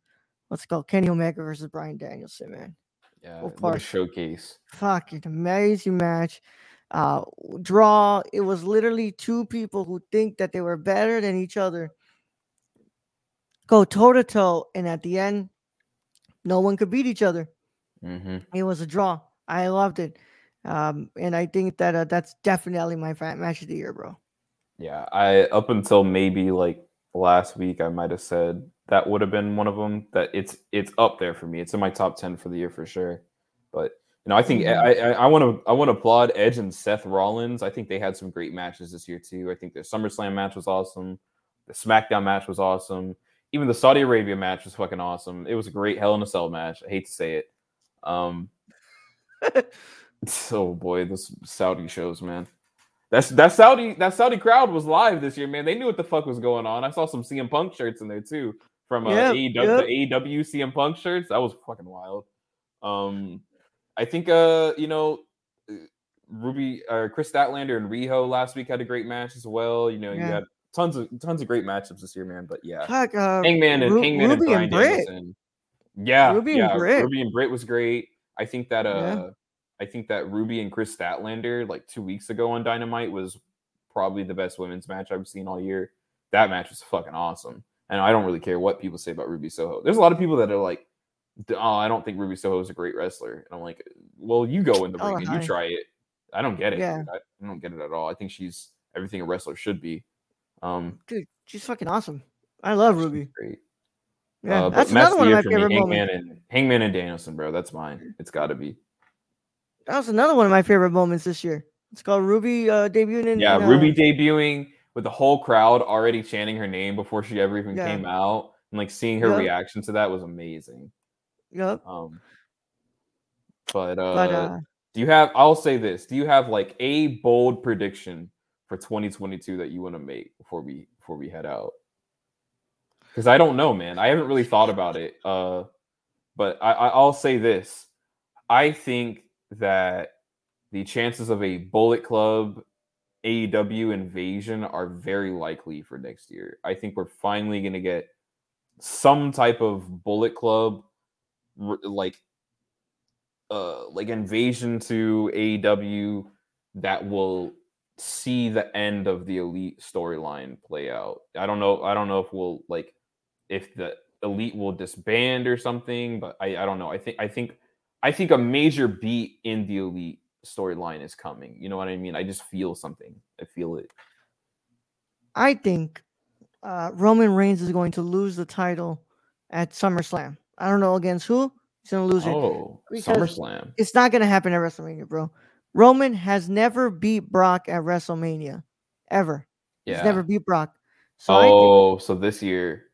Let's go, Kenny Omega versus Bryan Danielson, man. Yeah, a showcase. Fucking amazing match. Uh, draw. It was literally two people who think that they were better than each other. Go toe to toe, and at the end, no one could beat each other. Mm-hmm. It was a draw. I loved it, um, and I think that uh, that's definitely my match of the year, bro. Yeah, I up until maybe like last week, I might have said that would have been one of them. That it's it's up there for me. It's in my top ten for the year for sure. But you know, I think. I I want to I want to applaud Edge and Seth Rollins. I think they had some great matches this year too. I think their SummerSlam match was awesome. The SmackDown match was awesome. Even the Saudi Arabia match was fucking awesome. It was a great Hell in a Cell match. I hate to say it. Um, oh boy, those Saudi shows, man. That's that Saudi that Saudi crowd was live this year, man. They knew what the fuck was going on. I saw some CM Punk shirts in there too from uh, yep, AEW, yep. the AEW CM Punk shirts. That was fucking wild. Um, I think uh, you know, Ruby or uh, Kris Statlander and Riho last week had a great match as well. You know, yeah. you had tons of tons of great matchups this year, man. But yeah, Fuck, uh, Hangman and Ru- Hangman Ruby and Bryan Danielson. Yeah, Ruby yeah, and Ruby and Britt was great. I think that uh. Yeah I think that Ruby and Kris Statlander like two weeks ago on Dynamite was probably the best women's match I've seen all year. That match was fucking awesome. And I don't really care what people say about Ruby Soho. There's a lot of people that are like, oh, I don't think Ruby Soho is a great wrestler. And I'm like, well, you go in the oh, ring and you try it. I don't get it. Yeah. I, I, don't get it at all. I think she's everything a wrestler should be. Um, Dude, she's fucking awesome. I love Ruby. Great. Yeah, uh, that's another one of my favorite Hangman moments. And, Hangman and Danielson, bro. That's mine. It's got to be. That was another one of my favorite moments this year. It's called Ruby uh, debuting. In, yeah, in, uh, Ruby debuting with the whole crowd already chanting her name before she ever even yeah. came out, and like seeing her yep. reaction to that was amazing. Yep. Um, but uh, but uh, do you have? I'll say this: Do you have like a bold prediction for 2022 that you want to make before we before we head out? Because I don't know, man. I haven't really thought about it. Uh, but I, I'll say this: I think that the chances of a Bullet Club AEW invasion are very likely for next year. I think we're finally going to get some type of Bullet Club like uh like invasion to AEW that will see the end of the elite storyline play out. I don't know I don't know if we'll like if the elite will disband or something, but I I don't know. I think I think I think a major beat in the elite storyline is coming. You know what I mean? I just feel something. I feel it. I think uh, Roman Reigns is going to lose the title at SummerSlam. I don't know against who. He's going to lose it. Oh, SummerSlam. It's not going to happen at WrestleMania, bro. Roman has never beat Brock at WrestleMania, ever. Yeah. He's never beat Brock. So I, think, oh, so this year.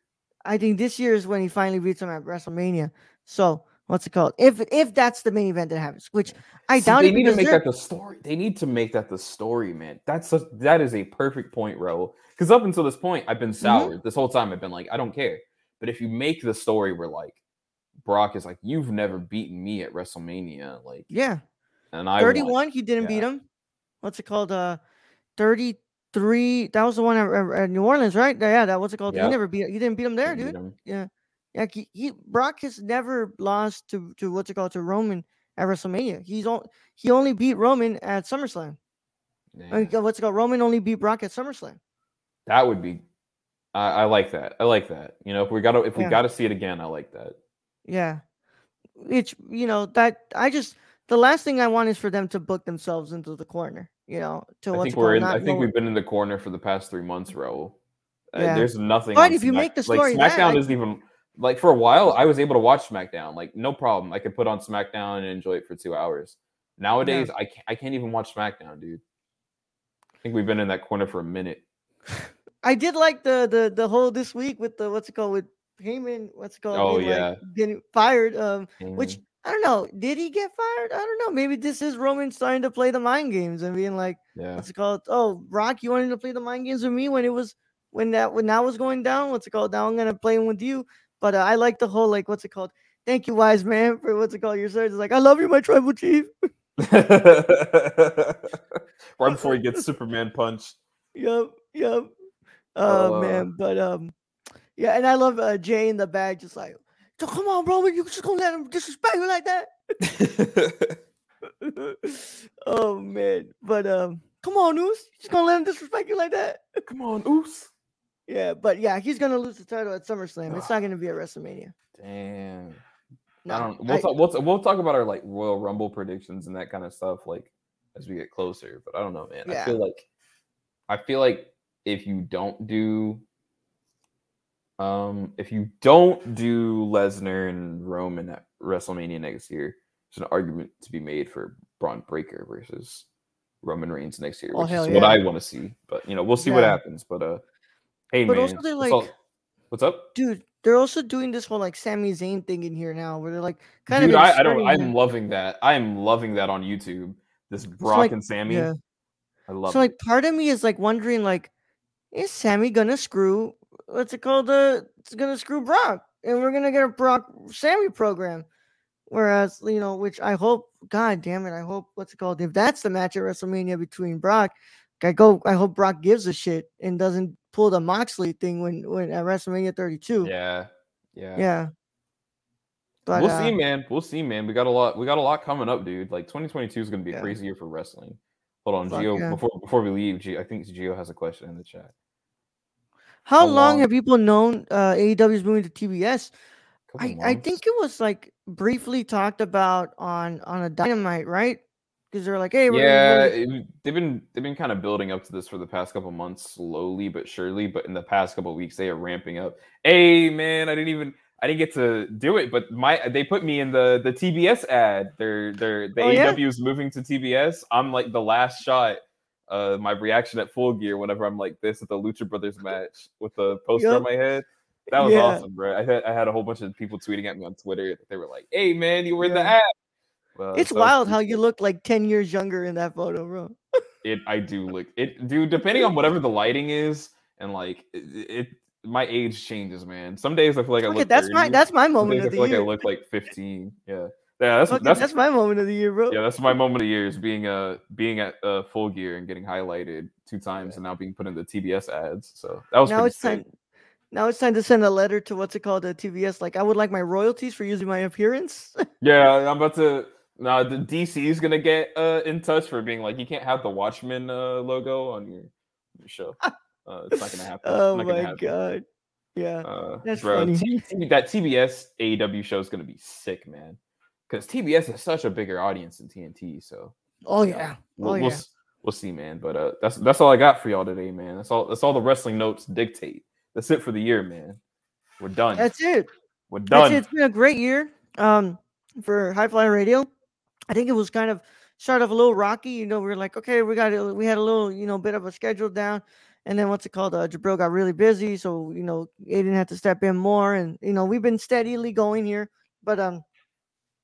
I think this year is when he finally beats him at WrestleMania. So what's it called? If if that's the main event that happens, which I See, doubt they need to make that the story. They need to make that the story, man. That's a, that is a perfect point, Raul. Because up until this point, I've been Mm-hmm. soured this whole time. I've been like, I don't care. But if you make the story where like Brock is like, you've never beaten me at WrestleMania, like, yeah, and I want- 31 he didn't beat him. What's it called? Uh, 33. That was the one at, at- New Orleans, right? Yeah, that what's it called? Yep. He never beat. You didn't beat him there, didn't dude. him. Yeah, he, he Brock has never lost to to what's it called to Roman at WrestleMania. He's on. He only beat Roman at SummerSlam. I mean, Yeah. what's it called? Roman only beat Brock at SummerSlam. That would be. I, I like that. I like that. You know, if we got to if we Yeah. got to see it again, I like that. Yeah, it's you know that I just the last thing I want is for them to book themselves into the corner. You know, to I what's think we're in. I think we've been in the corner for the past three months, Raul. Uh, Yeah. there's nothing. But if you make the story like SmackDown I- isn't even like for a while. I was able to watch SmackDown, like no problem. I could put on SmackDown and enjoy it for two hours. Nowadays, I can't, I can't even watch SmackDown, dude. I think we've been in that corner for a minute. I did like the the the whole this week with the what's it called with Heyman. What's it called? Oh, like, yeah. getting fired. Um, which. I don't know. Did he get fired? I don't know. Maybe this is Roman starting to play the mind games and being like, yeah, what's it called? Oh, Rock, you wanted to play the mind games with me when it was when that when that was going down. What's it called? Now I'm gonna play with you. But uh, I like the whole like what's it called? Thank you, wise man, for what's it called? Your service. Is like I love you, my tribal chief. right before he gets Superman punched. Yep, yep. Oh Uh, man, but um, yeah, and I love uh, Jay in the back, just like, so come on, bro, you just gonna let him disrespect you like that? oh man, but um, come on, Oos, you just gonna let him disrespect you like that? Come on, Oos. Yeah, but yeah, he's gonna lose the title at SummerSlam. It's not gonna be at WrestleMania. Damn. No, I don't. We'll I- talk. We'll, we'll talk about our like Royal Rumble predictions and that kind of stuff like as we get closer. But I don't know, man. I feel like I feel like if you don't do um if you don't do Lesnar and Roman at WrestleMania next year, there's an argument to be made for Bron Breakker versus Roman Reigns next year, Oh, which is what. I want to see. But you know, we'll see what happens. But uh, hey But man, also what's all- what's up? dude, they're also doing this whole like Sami Zayn thing in here now, where they're like kind Dude, of. I, I don't. I'm loving that. I am loving that on YouTube. This Brock like- and Sami. Yeah. I love So it. like part of me is like wondering like is Sami gonna screw what's it called uh it's gonna screw Brock and we're gonna get a Brock Sami program. Whereas, you know, which I hope, god damn it, I hope what's it called? If that's the match at WrestleMania between Brock, I go I hope Brock gives a shit and doesn't pull the Moxley thing when when at WrestleMania 32. Yeah, yeah. Yeah. But we'll uh, see, man. We'll see, man. We got a lot. We got a lot coming up, dude. Like 2022 is going to be a Yeah. crazy year for wrestling. Hold on, Fuck Gio. yeah. Before before we leave, Gio, I think Gio has a question in the chat. How how long, long- have people known uh AEW is moving to TBS? I, I think it was like briefly talked about on on a dynamite, right? Because they're like, hey, we're Yeah, gonna, it- they've been they've been kind of building up to this for the past couple months, slowly but surely. But in the past couple weeks, they are ramping up. Hey, man, I didn't even I didn't get to do it, but my they put me in the the TBS ad. They're they're the Oh. AEW is moving to TBS. I'm like the last shot. Uh, my reaction at Full Gear whenever I'm like this at the Lucha Brothers match with the poster on my head. That was Yeah. awesome, bro. I had I had a whole bunch of people tweeting at me on Twitter. They were like, "Hey, man, you were in the Yeah. ad." Well, it's so wild how you look like 10 years younger in that photo, bro. it i do look it dude depending on whatever the lighting is and like it, it my age changes man some days i feel like i look that's my that's my some moment days i of the feel like year. i look like 15 yeah yeah that's it, that's, that's my moment of the year, bro. yeah that's my moment of the year is being uh being at uh full gear and getting highlighted two times and now being put in the tbs ads so that was now it's sick. time. Now it's time to send a letter to what's it called, the TBS. Like, I would like my royalties for using my appearance. yeah i'm about to now the dc is gonna get uh in touch for being like you can't have the watchman uh logo on your, your show uh it's not gonna happen oh my happen. god. Yeah. Uh, That's bro, funny. T- that TBS AEW show is gonna be sick, man. Because TBS has such a bigger audience than TNT. So Oh yeah. We'll, Oh we'll, yeah. we'll see, man. But uh, that's that's all I got for y'all today, man. That's all. That's all the wrestling notes dictate. That's it for the year, man. We're done. That's it. We're done. it. It's been a great year um, for High Fly Radio. I think it was kind of started off a little rocky. You know, we were like, okay, we got we had a little, you know, bit of a schedule down, and then what's it called? Uh, Jabril got really busy, so you know, Aiden had to step in more, and you know, we've been steadily going here, but um,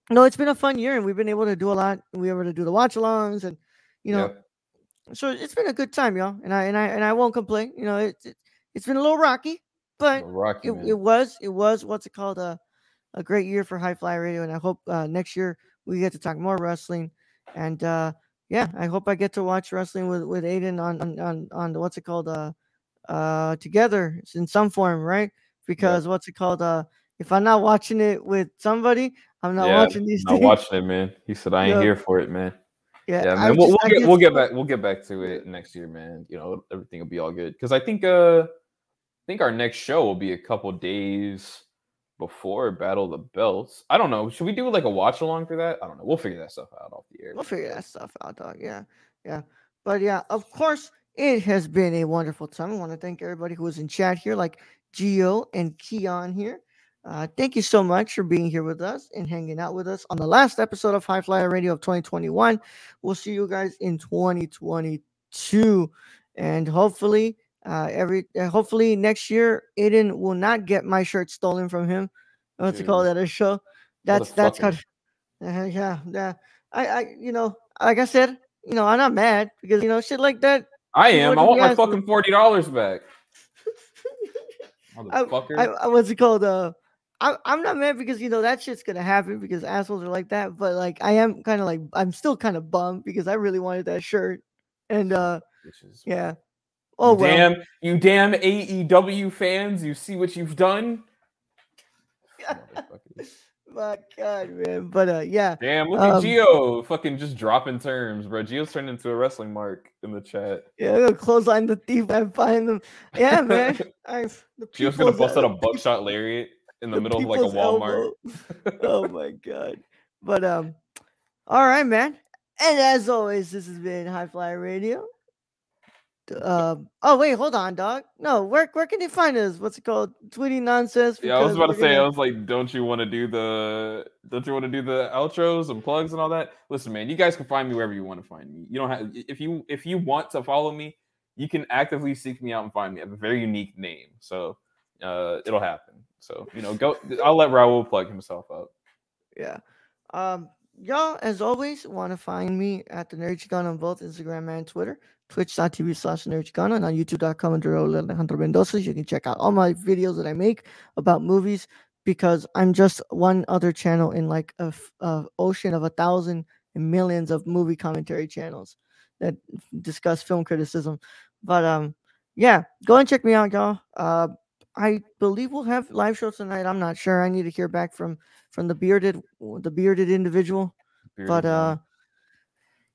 no, it's been a fun year, and we've been able to do a lot. We were able to do the watch-alongs, and you know, Yeah. so it's been a good time, y'all, and I and I and I won't complain. You know, it's it, it's been a little rocky, but We're Rocky, it, it was it was what's it called a a great year for High Fly Radio, and I hope uh, next year we get to talk more wrestling. And uh, yeah, I hope I get to watch wrestling with with Aiden on on on, on the what's it called uh uh together in some form, right? Because what's it called uh if I'm not watching it with somebody, I'm not Yeah, watching these Not things. watching it, man. He said I ain't Yeah. here for it, man. yeah, Yeah, man. We'll, just- we'll get just- we'll get back we'll get back to it next year, man. You know, everything will be all good. Because I think uh I think our next show will be a couple days before Battle of the Belts. I don't know. Should we do like a watch along for that? I don't know. We'll figure that stuff out off the air. We'll figure that stuff out, dog. Yeah, yeah. But yeah, of course, it has been a wonderful time. I want to thank everybody who was in chat here, like Geo and Keon here. Uh, thank you so much for being here with us and hanging out with us on the last episode of High Flyer Radio of 2021. We'll see you guys in 2022, and hopefully, uh, every uh, hopefully next year, Aiden will not get my shirt stolen from him. What's it called That a show? That's that's kind uh, yeah, yeah. I, I, you know, like I said, you know, I'm not mad because you know, shit like that. I am. I want my fucking forty dollars back. I, Motherfucker. I, I, what's it called? Uh, I, I'm not mad because you know that shit's gonna happen because assholes are like that. But like, I am kind of like, I'm still kind of bummed because I really wanted that shirt, and uh, yeah. Oh well. damn, you damn AEW fans, you see what you've done? My God, man. But uh, yeah. Damn, look Um, at Geo fucking just dropping terms, bro. Geo's turned into a wrestling mark in the chat. Yeah, I'm gonna clothesline the thief and find them. Yeah, man. I the Geo's gonna bust out a buckshot lariat in the, the middle of like a Walmart. oh my god. But um, all right, man. And as always, this has been High Flyer Radio. Um. Oh wait, hold on, dog. No, where where can they find us? What's it called? Tweeting nonsense. Yeah, I was about to say, I gonna- was like, don't you want to do the don't you want to do the outros and plugs and all that? Listen, man, you guys can find me wherever you want to find me. You don't have if you if you want to follow me, you can actively seek me out and find me. I have a very unique name. So uh it'll happen. So, you know, go I'll let Raul plug himself up. yeah. Um, y'all, as always, want to find me at the Nerd Chicano on both Instagram and Twitter. Twitch.tv slash Nerd and on YouTube.com under Alejandro Mendoza. You can check out all my videos that I make about movies because I'm just one other channel in like a ocean of a thousand and millions of movie commentary channels that discuss film criticism. But um, yeah, go and check me out, y'all. Uh, I believe we'll have live shows tonight. I'm not sure. I need to hear back from from the bearded the bearded individual. But Bearded man. uh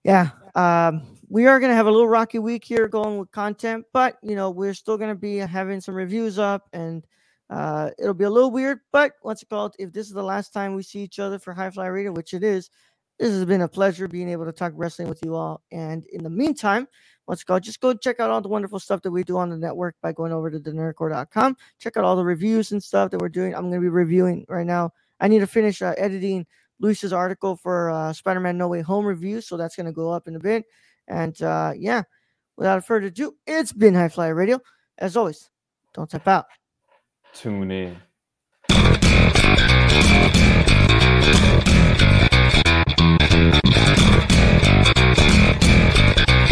yeah, um we are gonna have a little rocky week here going with content, but you know, we're still gonna be having some reviews up and uh it'll be a little weird, but what's it called? If this is the last time we see each other for High Fly Radio, which it is, this has been a pleasure being able to talk wrestling with you all. And in the meantime, it called? Just go check out all the wonderful stuff that we do on the network by going over to thenerdcorps.com. Check out all the reviews and stuff that we're doing. I'm gonna be reviewing right now. I need to finish uh, editing Luis's article for uh, Spider-Man No Way Home review, so that's gonna go up in a bit. And uh, yeah, without further ado, it's been High Flyer Radio. As always, don't tap out. tune in.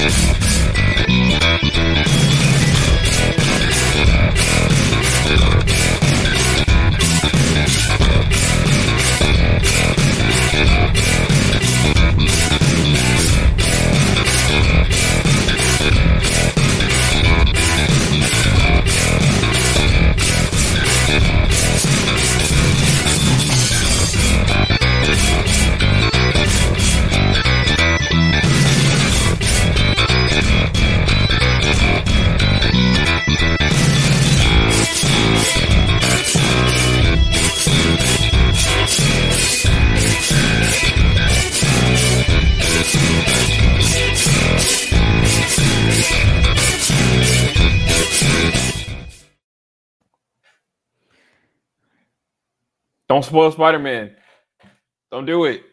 Podcast. Don't spoil Spider Man. Don't do it.